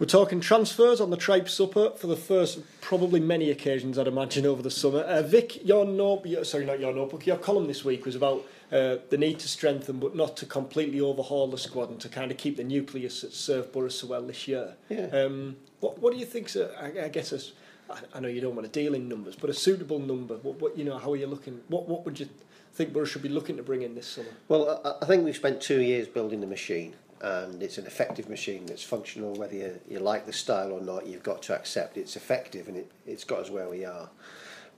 We're talking transfers on the Tripe Supper for the first, probably many occasions, I'd imagine, over the summer. Uh, Vic, your note, sorry, not your notebook, your column this week was about uh, the need to strengthen, but not to completely overhaul the squad and to kind of keep the nucleus that served Borough so well this year. Yeah. Um, what, what do you think? I, I guess as, I know you don't want to deal in numbers, but a suitable number. What, what you know? How are you looking? What what would you think Borough should be looking to bring in this summer? Well, I, I think we've spent two years building the machine and it's an effective machine that's functional whether you, you like the style or not you've got to accept it's effective and it, it's got us where we are.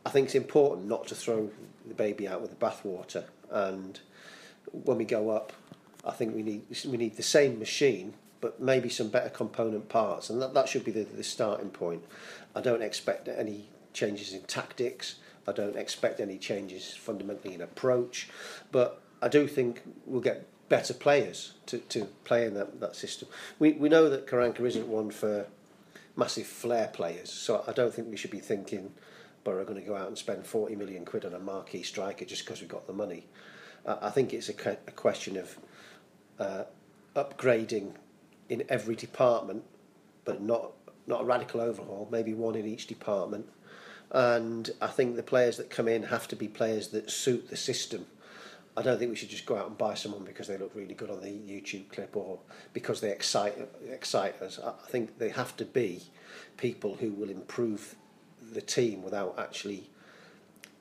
I think it's important not to throw the baby out with the bathwater and when we go up I think we need we need the same machine but maybe some better component parts and that, that should be the, the starting point. I don't expect any changes in tactics. I don't expect any changes fundamentally in approach but I do think we'll get better players to, to play in that, that system. We, we know that Karanka isn't one for massive flair players, so I don't think we should be thinking Borough are going to go out and spend 40 million quid on a marquee striker just because we've got the money. Uh, I think it's a, a question of uh, upgrading in every department, but not not a radical overhaul, maybe one in each department. And I think the players that come in have to be players that suit the system. I don't think we should just go out and buy someone because they look really good on the YouTube clip or because they excite excite us. I think they have to be people who will improve the team without actually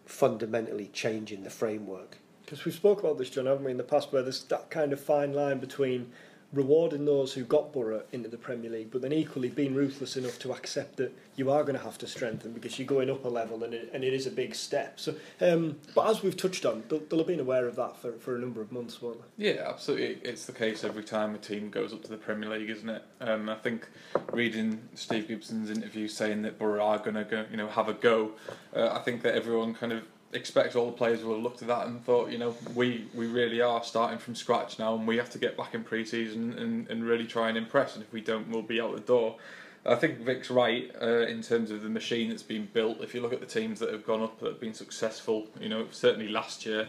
fundamentally changing the framework. Because we've spoke about this, John, haven't we, in the past, where there's that kind of fine line between rewarding those who got Borough into the Premier League, but then equally being ruthless enough to accept that you are going to have to strengthen because you're going up a level and it, and it is a big step. So, um, but as we've touched on, they'll, they'll have been aware of that for, for a number of months, won't they? Yeah, absolutely. It's the case every time a team goes up to the Premier League, isn't it? Um, I think reading Steve Gibson's interview saying that Borough are going to go, you know, have a go, uh, I think that everyone kind of expect all the players will have looked at that and thought, you know, we, we really are starting from scratch now and we have to get back in pre-season and, and really try and impress and if we don't we'll be out the door. I think Vic's right uh, in terms of the machine that's been built. If you look at the teams that have gone up that have been successful, you know, certainly last year,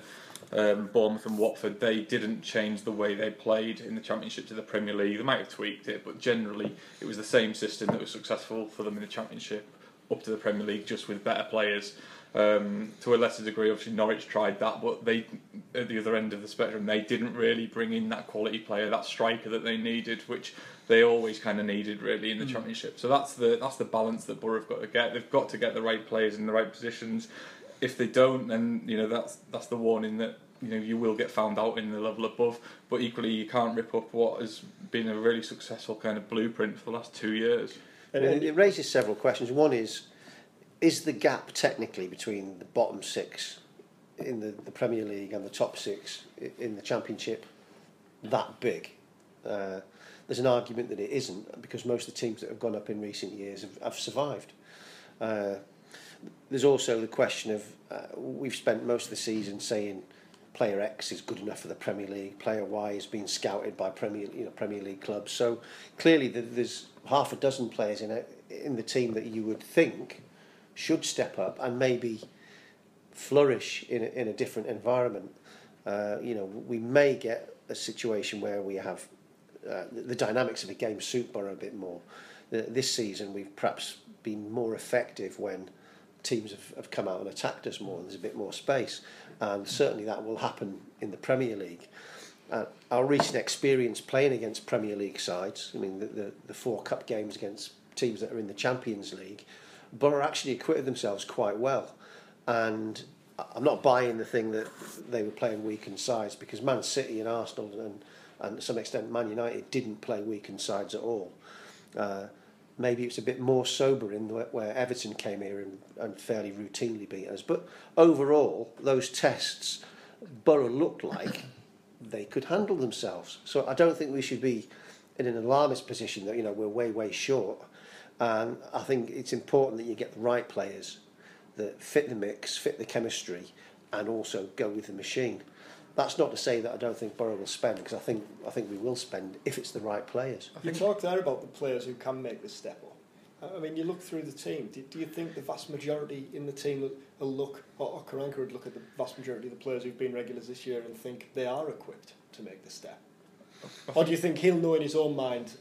um, Bournemouth and Watford, they didn't change the way they played in the Championship to the Premier League. They might have tweaked it, but generally it was the same system that was successful for them in the Championship up to the Premier League, just with better players. Um, to a lesser degree, obviously Norwich tried that, but they at the other end of the spectrum, they didn't really bring in that quality player, that striker that they needed, which they always kind of needed really in the mm. Championship. So that's the that's the balance that Borough have got to get. They've got to get the right players in the right positions. If they don't, then you know that's that's the warning that you know you will get found out in the level above. But equally, you can't rip up what has been a really successful kind of blueprint for the last two years. And it raises several questions. One is is the gap technically between the bottom six in the, the Premier League and the top six in the Championship that big? Uh, there's an argument that it isn't because most of the teams that have gone up in recent years have, have survived. Uh, there's also the question of uh, we've spent most of the season saying player X is good enough for the Premier League, player Y is being scouted by Premier you know Premier League clubs. So clearly there's half a dozen players in a, in the team that you would think should step up and maybe flourish in a, in a different environment. Uh, you know, we may get a situation where we have uh, the dynamics of the game suit Borough a bit more. This season, we've perhaps been more effective when teams have, have come out and attacked us more and there's a bit more space. And certainly that will happen in the Premier League. Uh, our recent experience playing against Premier League sides, I mean, the, the, the four cup games against teams that are in the Champions League, Borough actually acquitted themselves quite well. And I'm not buying the thing that they were playing weakened sides because Man City and Arsenal and, and to some extent Man United didn't play weakened sides at all. Uh, maybe it's a bit more sober in where Everton came here and, and fairly routinely beat us. But overall, those tests, Borough looked like they could handle themselves. So I don't think we should be in an alarmist position that you know we're way way short. And I think it's important that you get the right players that fit the mix, fit the chemistry, and also go with the machine. That's not to say that I don't think Borough will spend because I think I think we will spend if it's the right players. You talked there about the players who can make the step up. I mean, you look through the team. Do, do you think the vast majority in the team will, will look, or, or Karanka would look at the vast majority of the players who've been regulars this year and think they are equipped to make the step? Or do you think he'll know in his own mind,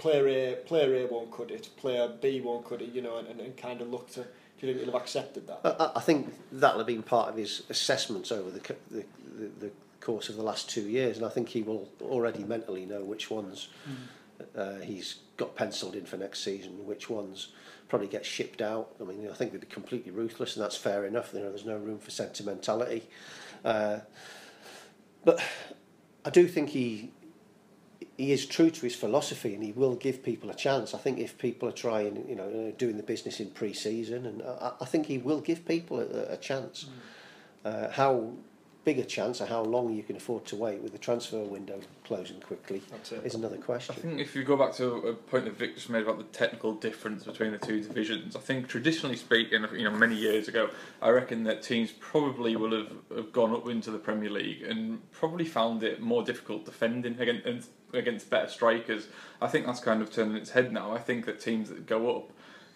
player A, player A won't cut it, player B won't cut it, you know, and, and, and kind of look to. Do you think he'll have accepted that? I, I think that'll have been part of his assessments over the, the, the, the course of the last two years, and I think he will already mentally know which ones mm. uh, he's got penciled in for next season, which ones probably get shipped out. I mean, I think they'd be completely ruthless, and that's fair enough. You know, there's no room for sentimentality. Uh, but I do think he he is true to his philosophy and he will give people a chance. I think if people are trying, you know, doing the business in pre-season, and I, I think he will give people a, a chance. Mm. Uh, how big a chance or how long you can afford to wait with the transfer window closing quickly is another question. I think if you go back to a point that Vic just made about the technical difference between the two divisions, I think traditionally speaking, you know, many years ago, I reckon that teams probably will have, have gone up into the Premier League and probably found it more difficult defending against against better strikers. I think that's kind of turning its head now. I think that teams that go up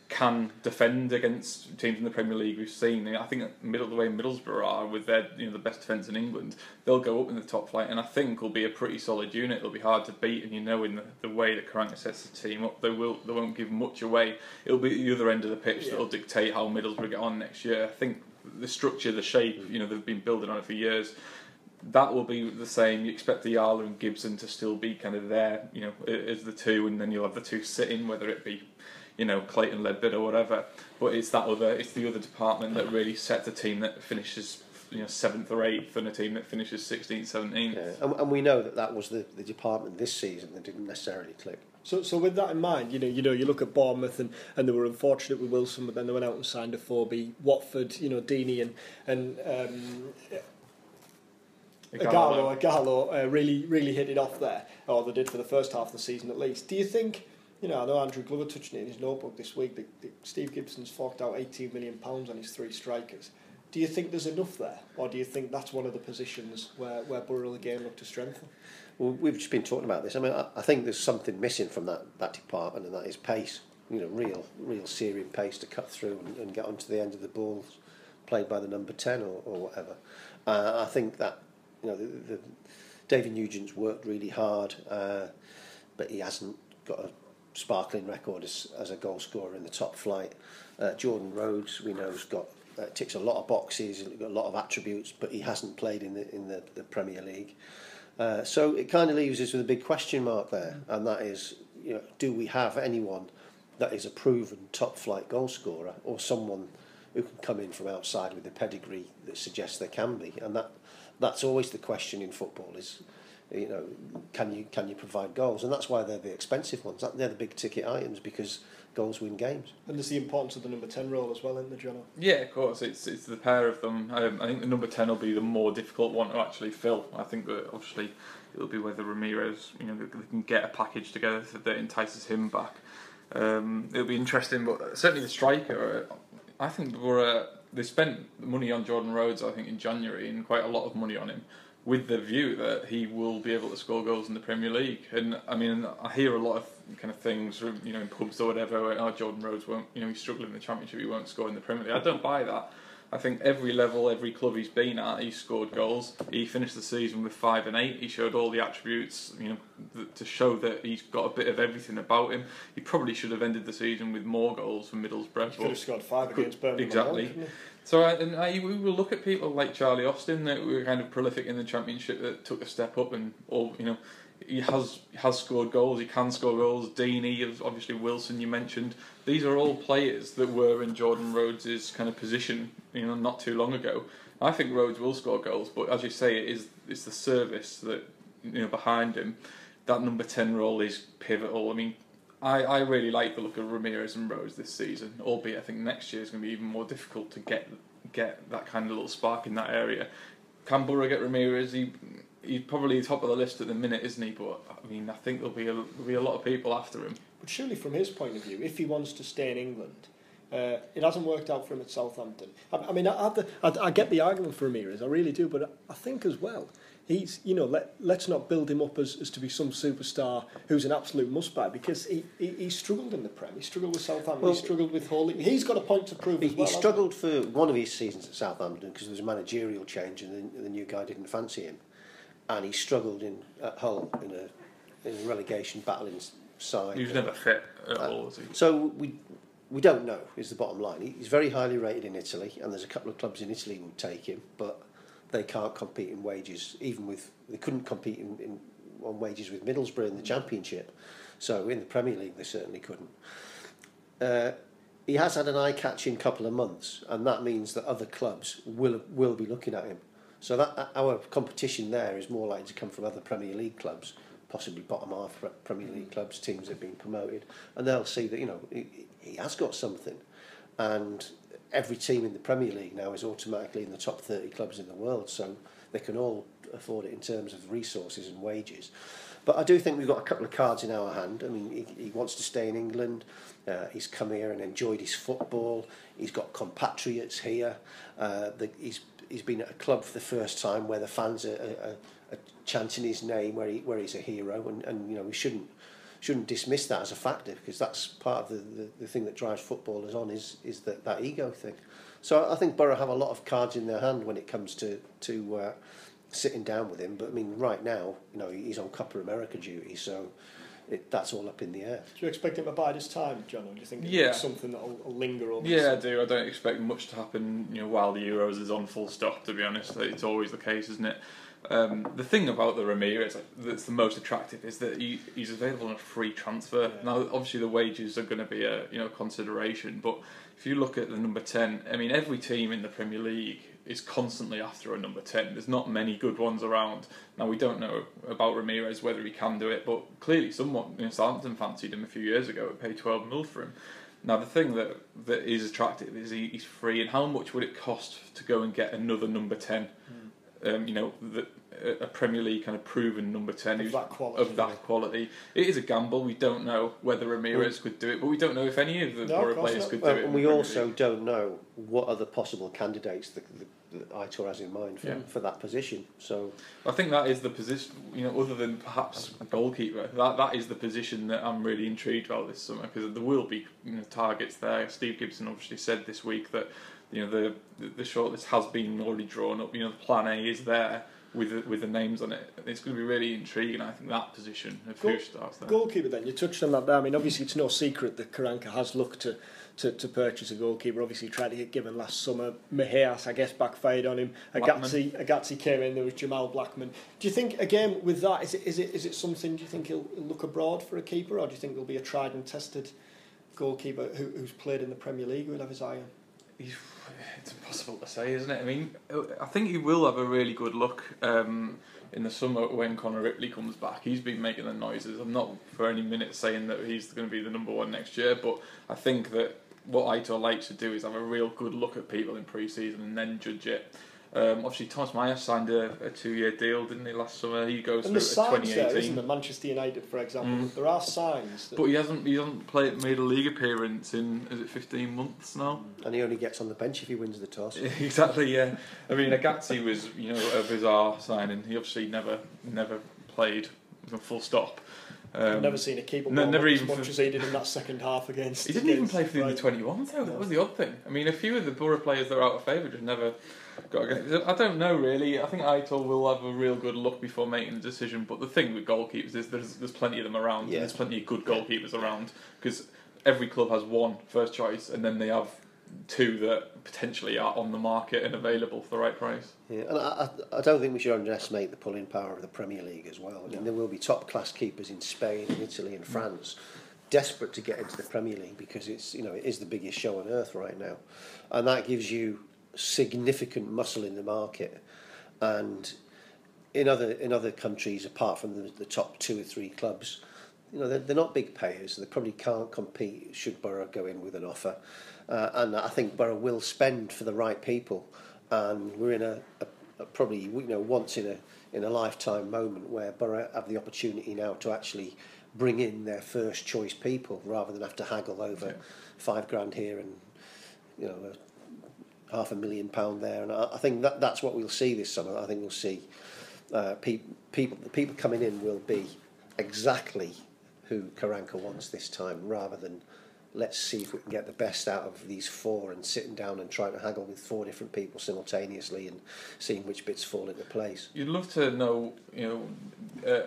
can defend against teams in the Premier League we've seen. I think middle the way Middlesbrough are with their you know the best defence in England, they'll go up in the top flight, and I think will be a pretty solid unit. It'll be hard to beat, and you know in the, the way that Karanka sets the team up, they will they won't give much away. It'll be the other end of the pitch yeah. that'll dictate how Middlesbrough get on next year. I think the structure, the shape, you know they've been building on it for years. That will be the same. You expect Ayala and Gibson to still be kind of there, you know, as the two, and then you'll have the two sitting, whether it be you know Clayton Leadbitter or whatever. But it's that other, it's the other department that really sets a team that finishes you know seventh or eighth and a team that finishes 16th, 17th. Yeah. And, and we know that that was the, the department this season that didn't necessarily click. So, so with that in mind, you know, you know, you look at Bournemouth and, and they were unfortunate with Wilson, but then they went out and signed Afobe. Watford, you know, Deeney and and um, Ighalo, Ighalo uh, really really hit it off there, or they did for the first half of the season at least. Do you think? you know, I know Andrew Glover touched it in his notebook this week that, that Steve Gibson's forked out 18 million pounds on his three strikers. Do you think there's enough there, or do you think that's one of the positions where where Borough again look to strengthen? Well, we've just been talking about this. I mean, I, I think there's something missing from that that department, and that is pace. You know, real real Syrian pace to cut through and, and get onto the end of the balls played by the number ten or, or whatever. Uh, I think that you know the, the David Nugent's worked really hard, uh, but he hasn't got a sparkling record as, as a goal scorer in the top flight. Uh, Jordan Rhodes, we know, has got uh, ticks a lot of boxes, got a lot of attributes, but he hasn't played in the in the, the Premier League. Uh, so it kind of leaves us with a big question mark there, and that is, you know, do we have anyone that is a proven top flight goal scorer, or someone who can come in from outside with a pedigree that suggests they can be? And that that's always the question in football: is you know, can you can you provide goals? And that's why they're the expensive ones. They're the big ticket items because goals win games. And there's the importance of the number ten role as well in the journal. Yeah, of course. It's it's the pair of them. Um, I think the number ten will be the more difficult one to actually fill. I think that obviously it'll be whether Ramirez, you know, they can get a package together that entices him back. Um, it'll be interesting, but certainly the striker. I think we're, uh, they spent money on Jordan Rhodes. I think in January and quite a lot of money on him with the view that he will be able to score goals in the Premier League. And I mean, I hear a lot of kind of things, you know, in pubs or whatever. Where, oh, Jordan Rhodes won't, you know, he's struggling in the Championship, he won't score in the Premier League. I don't buy that. I think every level, every club he's been at, he's scored goals. He finished the season with five and eight. He showed all the attributes, you know, to show that he's got a bit of everything about him. He probably should have ended the season with more goals for Middlesbrough. He could have scored five against Burnley. Exactly. So I, and I, we will look at people like Charlie Austin that were kind of prolific in the championship that took a step up and all you know he has has scored goals. He can score goals. Deeney, obviously Wilson. You mentioned these are all players that were in Jordan Rhodes' kind of position, you know, not too long ago. I think Rhodes will score goals, but as you say, it is it's the service that you know behind him. That number ten role is pivotal. I mean, I, I really like the look of Ramirez and Rhodes this season, albeit I think next year is going to be even more difficult to get get that kind of little spark in that area. Can Borough get Ramirez? He he's probably top of the list at the minute, isn't he? But I mean, I think there'll be a, there'll be a lot of people after him. But surely, from his point of view, if he wants to stay in England, uh, it hasn't worked out for him at Southampton. I, I mean, I, I, I get the argument for Ramirez, I really do, but I think as well, he's, you know, let, let's not build him up as, as to be some superstar who's an absolute must buy because he, he, he struggled in the Prem. He struggled with Southampton, Well, he struggled with Hull. He's got a point to prove He, as he well. hasn't struggled for one of his seasons at Southampton because there was a managerial change and the, the new guy didn't fancy him, and he struggled in at Hull in a in a relegation battling s- side. He was never fit at Uh, all, was he? So we we don't know is the bottom line. He's very highly rated in Italy, and there's a couple of clubs in Italy who would take him, but they can't compete in wages. Even with they couldn't compete in, in on wages with Middlesbrough in the Championship. So in the Premier League, they certainly couldn't. Uh, he has had an eye-catching couple of months, and that means that other clubs will will be looking at him. So that our competition there is more likely to come from other Premier League clubs, possibly bottom half Premier League clubs, teams that have been promoted, and they'll see that you know he, he has got something, and every team in the Premier League now is automatically in the top thirty clubs in the world, so they can all afford it in terms of resources and wages. But I do think we've got a couple of cards in our hand. I mean, he, he wants to stay in England. Uh, he's come here and enjoyed his football. He's got compatriots here. Uh, the, he's he's been at a club for the first time where the fans are, are, are, chanting his name, where he where he's a hero, and, and you know we shouldn't shouldn't dismiss that as a factor because that's part of the, the, the thing that drives footballers on is is that, that ego thing. So I think Borough have a lot of cards in their hand when it comes to to uh, sitting down with him. But I mean, right now, you know, he's on Copa America duty, so it, that's all up in the air. Do you expect him to bide his time, John, or do you think Yeah. it's something that will linger on? Yeah, I do. I don't expect much to happen. You know, while the Euros is on full stop. To be honest, it's always the case, isn't it? Um, the thing about the Ramirez that's the most attractive is that he, he's available on a free transfer. Yeah. Now, obviously, the wages are going to be a you know consideration, but if you look at the number ten, I mean, every team in the Premier League is constantly after a number ten. There's not many good ones around. Now, we don't know about Ramirez whether he can do it, but clearly, someone you know, Southampton fancied him a few years ago and paid 12 mil for him. Now the thing that that is attractive is he, he's free, and how much would it cost to go and get another number ten? Um, you know, the, a Premier League kind of proven number ten Of that quality, Of that quality, it is a gamble. We don't know whether Ramirez mm. could do it, but we don't know if any of the No, of Borough course players not. could Well, do it. and we also League. don't know what other possible candidates the, the, the Aitor has in mind for, Yeah. for that position. So I think that is the position. You know, other than perhaps goalkeeper, that that is the position that I'm really intrigued about this summer because there will be you know targets there. Steve Gibson obviously said this week that you know the the, the shortlist has been already drawn up. You know, the plan A is there with the, with the names on it. It's going to be really intriguing. I think that position of Goal- who starts there. Goalkeeper then, you touched on that there. I mean, obviously it's no secret that Karanka has looked to, to, to purchase a goalkeeper. Obviously tried to get Given last summer. Mejias, I guess, backfired on him. Agazzi, Agazzi came in, there was Jamal Blackman. Do you think, again, with that, is it, is it, is it something, do you think he'll, he'll look abroad for a keeper, or do you think there'll be a tried and tested goalkeeper who, who's played in the Premier League who'll have his eye on? It's impossible to say, isn't it? I mean, I think he will have a really good look um, in the summer when Conor Ripley comes back. He's been making the noises. I'm not for any minute saying that he's going to be the number one next year, but I think that what Aitor likes to do is have a real good look at people in pre-season and then judge it. Um, obviously, Thomas Meyer signed a, a two-year deal, didn't he, last summer? He goes And through to signs there, 2018. isn't there? Manchester United, for example. Mm. There are signs. That But he hasn't he hasn't played made a league appearance in is it 15 months now? and he only gets on the bench if he wins the toss. exactly. Yeah. I mean, Agazzi was you know a bizarre signing. He obviously never never played. Full stop. Um, I've never seen a keeper no, never up as much for- as he did in that second half against. He didn't even play for the under Brighton. 21 though. That was the odd thing. I mean, a few of the Borough players that are out of favour just never got. A game. I don't know really. I think Aitor will have a real good look before making a decision. But the thing with goalkeepers is there's there's plenty of them around. Yeah. And there's plenty of good goalkeepers around because every club has one first choice, and then they have two that potentially are on the market and available for the right price. Yeah, and I, I, don't think we should underestimate the pulling power of the Premier League as well. I mean, No. there will be top class keepers in Spain, in Italy, and France, desperate to get into the Premier League because it's you know it is the biggest show on earth right now, and that gives you significant muscle in the market, and in other in other countries apart from the, the top two or three clubs. You know, they're, they're not big payers. They probably can't compete should Borough go in with an offer. Uh, and I think Borough will spend for the right people. And we're in a, a, a probably you know once in a in a lifetime moment where Borough have the opportunity now to actually bring in their first choice people rather than have to haggle over Yeah. five grand here and you know half a million pound there. And I, I think that that's what we'll see this summer. I think we'll see uh, pe- people the people coming in will be exactly who Karanka wants this time, rather than let's see if we can get the best out of these four and sitting down and trying to haggle with four different people simultaneously and seeing which bits fall into place. You'd love to know, you know, uh,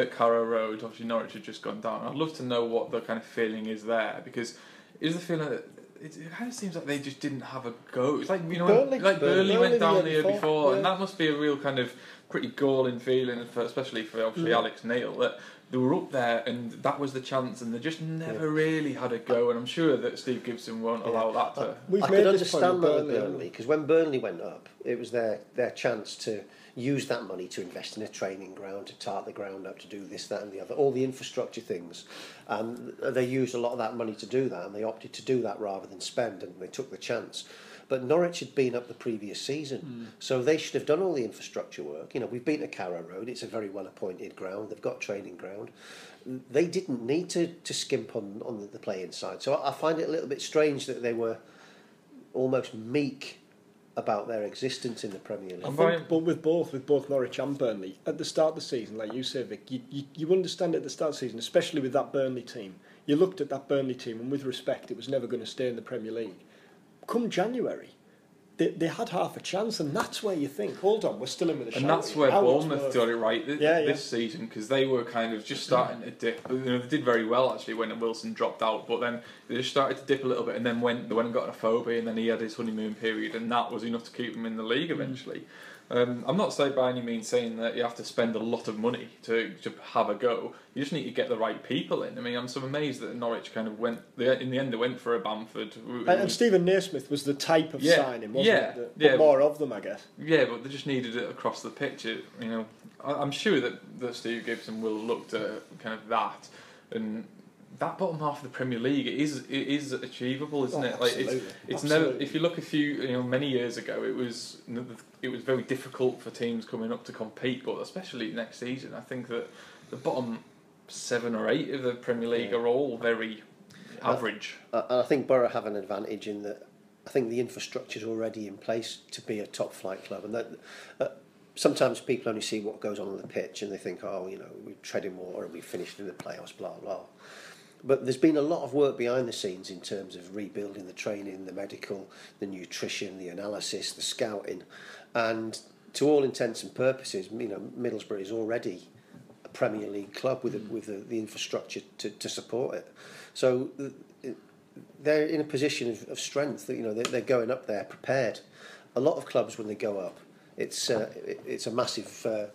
at Carrow Road, obviously Norwich had just gone down. I'd love to know what the kind of feeling is there because is the feeling that it, it kind of seems like they just didn't have a go. It's like you know, Burnley- like Burnley, Burnley went down the year before, before, yeah. and that must be a real kind of pretty galling feeling, for, especially for obviously Mm. Alex Neil that. They were up there, and that was the chance, and they just never really had a go. And I'm sure that Steve Gibson won't Yeah. allow that to. We've I made could this understand with that with Burnley, haven't Burnley we? because when Burnley went up, it was their their chance to use that money to invest in a training ground, to tart the ground up, to do this, that, and the other, all the infrastructure things, and they used a lot of that money to do that, and they opted to do that rather than spend, and they took the chance. But Norwich had been up the previous season, hmm. so they should have done all the infrastructure work. You know, we've been to Carrow Road; it's a very well appointed ground. They've got training ground. They didn't need to, to skimp on, on the, the playing side. So I, I find it a little bit strange that they were almost meek about their existence in the Premier League. I think, but with both, with both Norwich and Burnley, at the start of the season, like you say, Vic, you, you, you understand at the start of the season, especially with that Burnley team, you looked at that Burnley team, and with respect, it was never going to stay in the Premier League. Come January, they, they had half a chance, and that's where you think, hold on, we're still in with a shot. And that's where Bournemouth got it right th- Yeah, yeah. this season because they were kind of just starting to dip. You know, they did very well actually when Wilson dropped out, but then they just started to dip a little bit, and then went they went and got Afobe, and then he had his honeymoon period, and that was enough to keep him in the league Mm. Um, I'm not saying by any means saying that you have to spend a lot of money to, to have a go. You just need to get the right people in. I mean, I'm so amazed that Norwich kind of went. They, in the end, they went for a Bamford. And, and Steven Naismith was the type of Yeah, signing, wasn't yeah, it? That- yeah. More of them, I guess. Yeah, but they just needed it across the. It, you know, I, I'm sure that, that Steve Gibson will look at kind of that and that bottom half of the Premier League it is it is achievable, isn't Oh, it? Like it's absolutely, it's never. absolutely. If you look a few, you know, many years ago, it was it was very difficult for teams coming up to compete, but especially next season, I think that the bottom seven or eight of the Premier League Yeah. are all very average. And I think Borough have an advantage in that I think the infrastructure is already in place to be a top flight club, and that uh, sometimes people only see what goes on on the pitch and they think, oh, you know, we're treading water and we finished in the playoffs, blah blah. But there's been a lot of work behind the scenes in terms of rebuilding the training, the medical, the nutrition, the analysis, the scouting, and to all intents and purposes, you know, Middlesbrough is already a Premier League club with the, with the, the infrastructure to, to support it. So they're in a position of, of strength. That you know they're, they're going up there prepared. A lot of clubs when they go up, it's uh, it's a massive uh,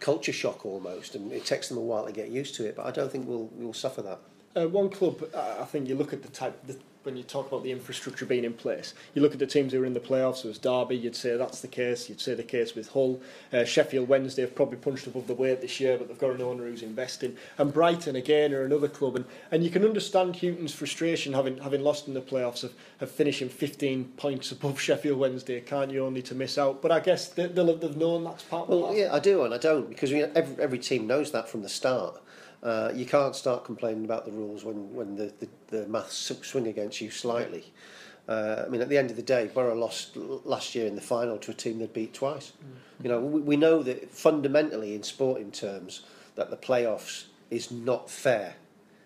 culture shock almost, and it takes them a while to get used to it. But I don't think we'll we'll suffer that. Uh, one club, uh, I think you look at the type, the, when you talk about the infrastructure being in place, you look at the teams who are in the playoffs, so it's Derby, you'd say that's the case, you'd say the case with Hull. Uh, Sheffield Wednesday have probably punched above the weight this year, but they've got an owner who's investing. And Brighton, again, are another club. And, and you can understand Hughton's frustration having having lost in the playoffs of, of finishing 15 points above Sheffield Wednesday, can't you, only to miss out. But I guess they, they'll have they've known that's part of the Well, yeah, I do and I don't because we, every, every team knows that from the start. Uh, you can't start complaining about the rules when, when the, the, the maths swing against you slightly. Uh, I mean, at the end of the day, Borough lost last year in the final to a team they beat twice. You know, we, we know that fundamentally in sporting terms that the playoffs is not fair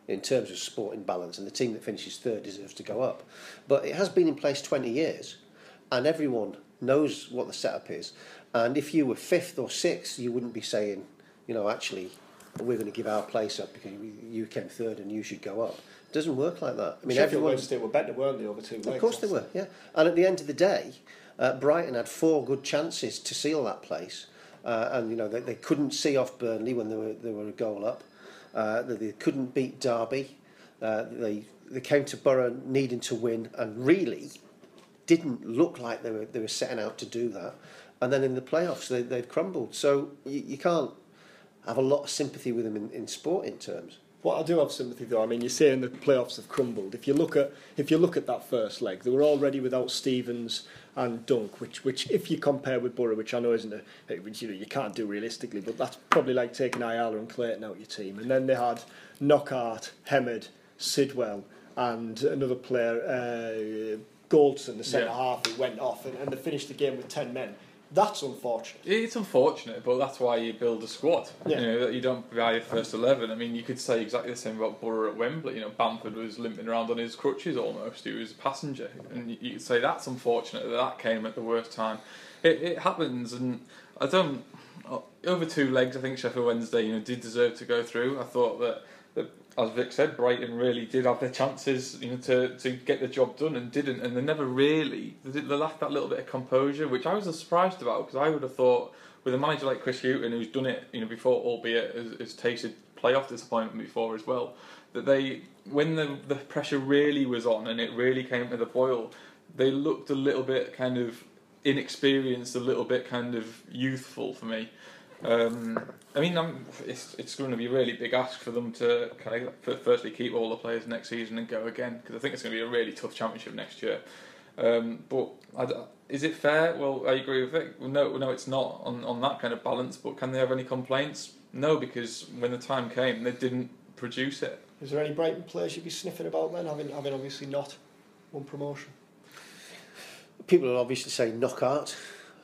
in terms of sporting balance, and the team that finishes third deserves to go up. But it has been in place 20 years, and everyone knows what the setup is. And if you were fifth or sixth, you wouldn't be saying, you know, actually, we're going to give our place up because you- you came third and you should go up. It doesn't work like that. I mean, Sheffield everyone. Wednesday were better, weren't they, over two Of course they were, yeah. And at the end of the day, uh, Brighton had four good chances to seal that place, uh, and you know they, they couldn't see off Burnley when they were they were a goal up. Uh, they, they couldn't beat Derby. Uh, they they came to Borough needing to win, and really didn't look like they were they were setting out to do that. And then in the playoffs, they they've crumbled. So you, you can't have a lot of sympathy with them in, in sporting terms. What I do have sympathy though, I mean, you're saying the playoffs have crumbled. If you look at if you look at that first leg, they were already without Stevens and Dunk, which which if you compare with Borough, which I know isn't a which, you know you can't do realistically, but that's probably like taking Ayala and Clayton out your team. And then they had Knockaert, Hemed, Sidwell, and another player, uh, Goldson, the centre Yeah. half, who went off, and, and they finished the game with ten men. That's unfortunate. It's unfortunate, but that's why you build a squad. Yeah. You know that you don't buy your first eleven. I mean, you could say exactly the same about Borough at Wembley. You know, Bamford was limping around on his crutches almost. He was a passenger, and you- you could say that's unfortunate that that came at the worst time. It, it happens, and I don't. uh, Over two legs, I think Sheffield Wednesday, you know, did deserve to go through. I thought that as Vic said, Brighton really did have their chances, you know, to, to get the job done and didn't, and they never really they, they lacked that little bit of composure, which I was surprised about because I would have thought with a manager like Chris Hughton, who's done it, you know, before, albeit has, has tasted playoff disappointment before as well, that they when the the pressure really was on and it really came to the boil, they looked a little bit kind of inexperienced, a little bit kind of youthful for me. Um, I mean, I'm, it's it's going to be a really big ask for them to kind of firstly keep all the players next season and go again because I think it's going to be a really tough championship next year. Um, but I d is it fair? Well, I agree with it. No, no, it's not on, on that kind of balance. But can they have any complaints? No, because when the time came, they didn't produce it. Is there any Brighton players you'd be sniffing about then, having having obviously not won promotion? People will obviously say Knockaert.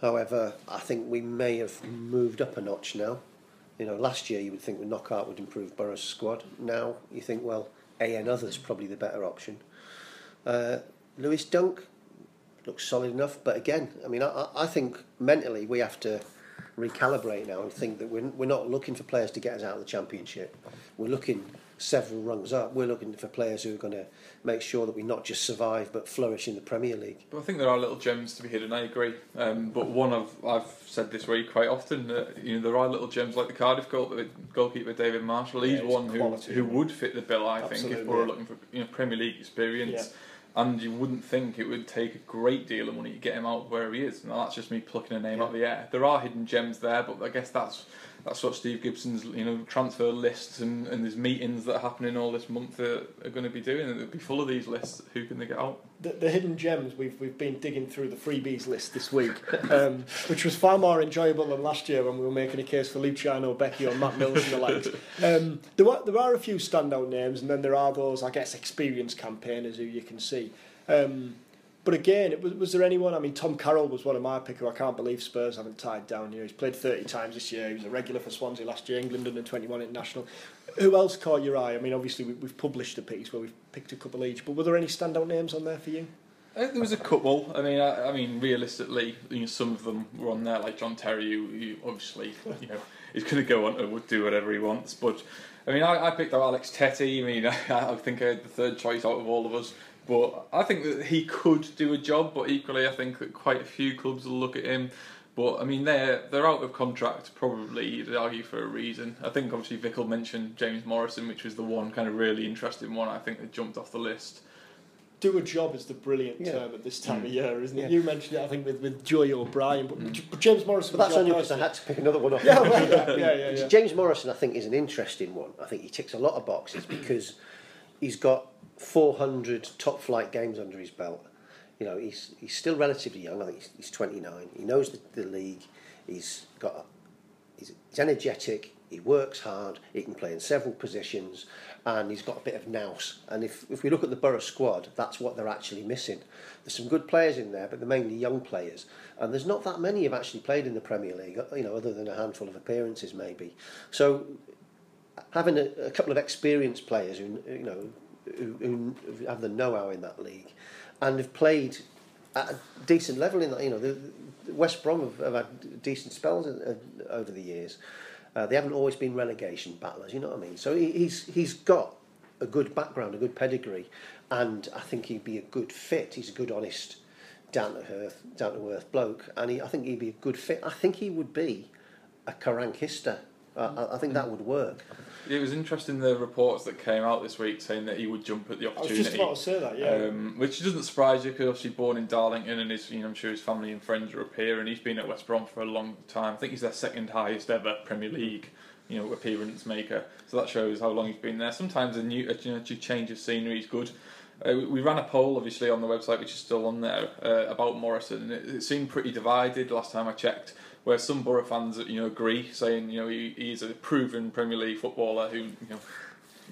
However, I think we may have moved up a notch now. You know, last year you would think the Knockaert would improve Borough's squad. Now you think, well, AN others probably the better option. Uh, Lewis Dunk looks solid enough, but again, I mean, I- I think mentally we have to recalibrate now and think that we're, we're not looking for players to get us out of the championship. We're looking several rungs up. We're looking for players who are going to make sure that we not just survive but flourish in the Premier League. But I think there are little gems to be hidden. I agree. Um, but one of I've said this week quite often that you know there are little gems like the Cardiff goal, goalkeeper David Marshall. He's Yeah, one who, quality, who he? would fit the bill. I think Absolutely, if we were yeah. looking for you know Premier League experience. Yeah. And you wouldn't think it would take a great deal of money to get him out where he is. Now that's just me plucking a name out of the air. There are hidden gems there, but I guess that's that's what Steve Gibson's you know transfer lists and, and his meetings that are happening all this month are, are going to be doing. And they'll be full of these lists. Who can they get out? The, the hidden gems we've we've been digging through the freebies list this week, um, which was far more enjoyable than last year when we were making a case for Luciano Becchio or Matt Mills and the likes. Um, there were there are a few standout names, and then there are those I guess experienced campaigners who you can see. Um, but again, was, was there anyone? I mean, Tom Carroll was one of my pick who I can't believe Spurs haven't tied down. You know, he's played 30 times this year. He was a regular for Swansea last year, England under 21 international. Who else caught your eye? I mean, obviously we, we've published a piece where we've picked a couple each, but were there any standout names on there for you? I think there was a couple. I mean, I, I mean, realistically, you know, some of them were on there, like John Terry, who, who obviously, you know, is going to go on and do whatever he wants. But I mean, I, I picked up Alex Tettey. I mean, I, I think I had the third choice out of all of us. But I think that he could do a job. But equally, I think that quite a few clubs will look at him. But I mean, they're they're out of contract. Probably you'd argue for a reason. I think obviously Vickle mentioned James Morrison, which was the one kind of really interesting one. I think that jumped off the list. Do a job is the brilliant Yeah. term at this time of mm. year, isn't it? Yeah. You mentioned it, I think, with, with Joey O'Brien, but, mm. but James Morrison. But that's was only your because I had to pick another one off. Yeah, well, yeah, yeah, yeah, yeah. James Morrison, I think, is an interesting one. I think he ticks a lot of boxes because he's got 400 top flight games under his belt. You know, he's he's still relatively young. I think he's, he's 29. He knows the, the league. He's got he's, he's energetic. He works hard. He can play in several positions, and he's got a bit of nous. And if if we look at the Borough squad, that's what they're actually missing. There's some good players in there, but they're mainly young players, and there's not that many have actually played in the Premier League. You know, other than a handful of appearances, maybe. So having a, a couple of experienced players who you know who, who have the know-how in that league and have played at a decent level in that you know the, the West Brom have, have had decent spells uh, over the years. Uh, they haven't always been relegation battlers you know what I mean? So he, he's he's got a good background a good pedigree and I think he'd be a good fit. He's a good honest down to earth down to earth bloke and he, I think he'd be a good fit. I think he would be a Karankista I, I- I think that would work It was interesting the reports that came out this week saying that he would jump at the opportunity. I was opportunity. just about to say that, yeah. Um, which doesn't surprise you because obviously born in Darlington and his, you know, I'm sure his family and friends are up here and he's been at West Brom for a long time. I think he's their second highest ever Premier League you know appearance maker. So that shows how long he's been there. Sometimes a new a, you know, change of scenery is good. Uh, we, we ran a poll, obviously, on the website, which is still on there, uh, about Morrison, and it, it seemed pretty divided last time I checked. Where some Borough fans, you know, agree, saying you know he, he's a proven Premier League footballer who, you know,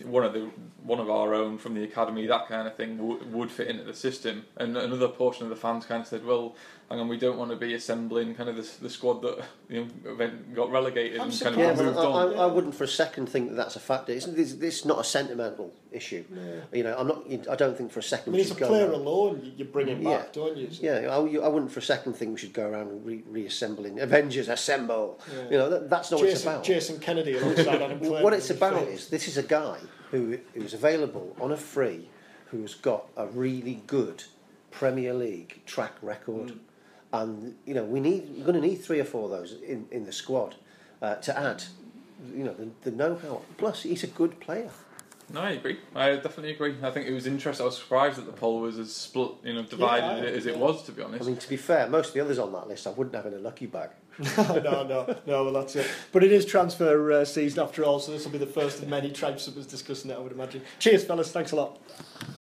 one of the one of our own from the academy, that kind of thing w- would fit into the system. And another portion of the fans kind of said, well, hang on, we don't want to be assembling kind of the, the squad that you know got relegated I'm and kind Yeah, of but moved I, on. I, I wouldn't for a second think that that's a factor. It's, it's, it's not a sentimental issue. You know, I'm not. I don't think for a I second mean, we it's a go. player around- alone. You, you bring him Yeah. back, don't you? So- Yeah, I, I wouldn't for a second think we should go around re- reassembling Avengers assemble. Yeah. You know, that, that's not what it's about. Jason Kennedy alongside Adam What it's about midfield. is this is a guy who who's available on a free, who's got a really good Premier League track record, Mm. And you know we need we're going to need three or four of those in, in the squad uh, to add, you know, the, the know-how. Plus, he's a good player. No, I agree. I definitely agree. I think it was interesting. I was surprised that the poll was as split, you know, divided Yeah, as it yeah. was. To be honest, I honest, mean, to be fair, most of the others on that list I wouldn't have in a lucky bag. no, no, no, well, that's it. But it is transfer uh, season after all, so this will be the first of many tribes that was discussing it, I would imagine. Cheers, fellas. Thanks a lot.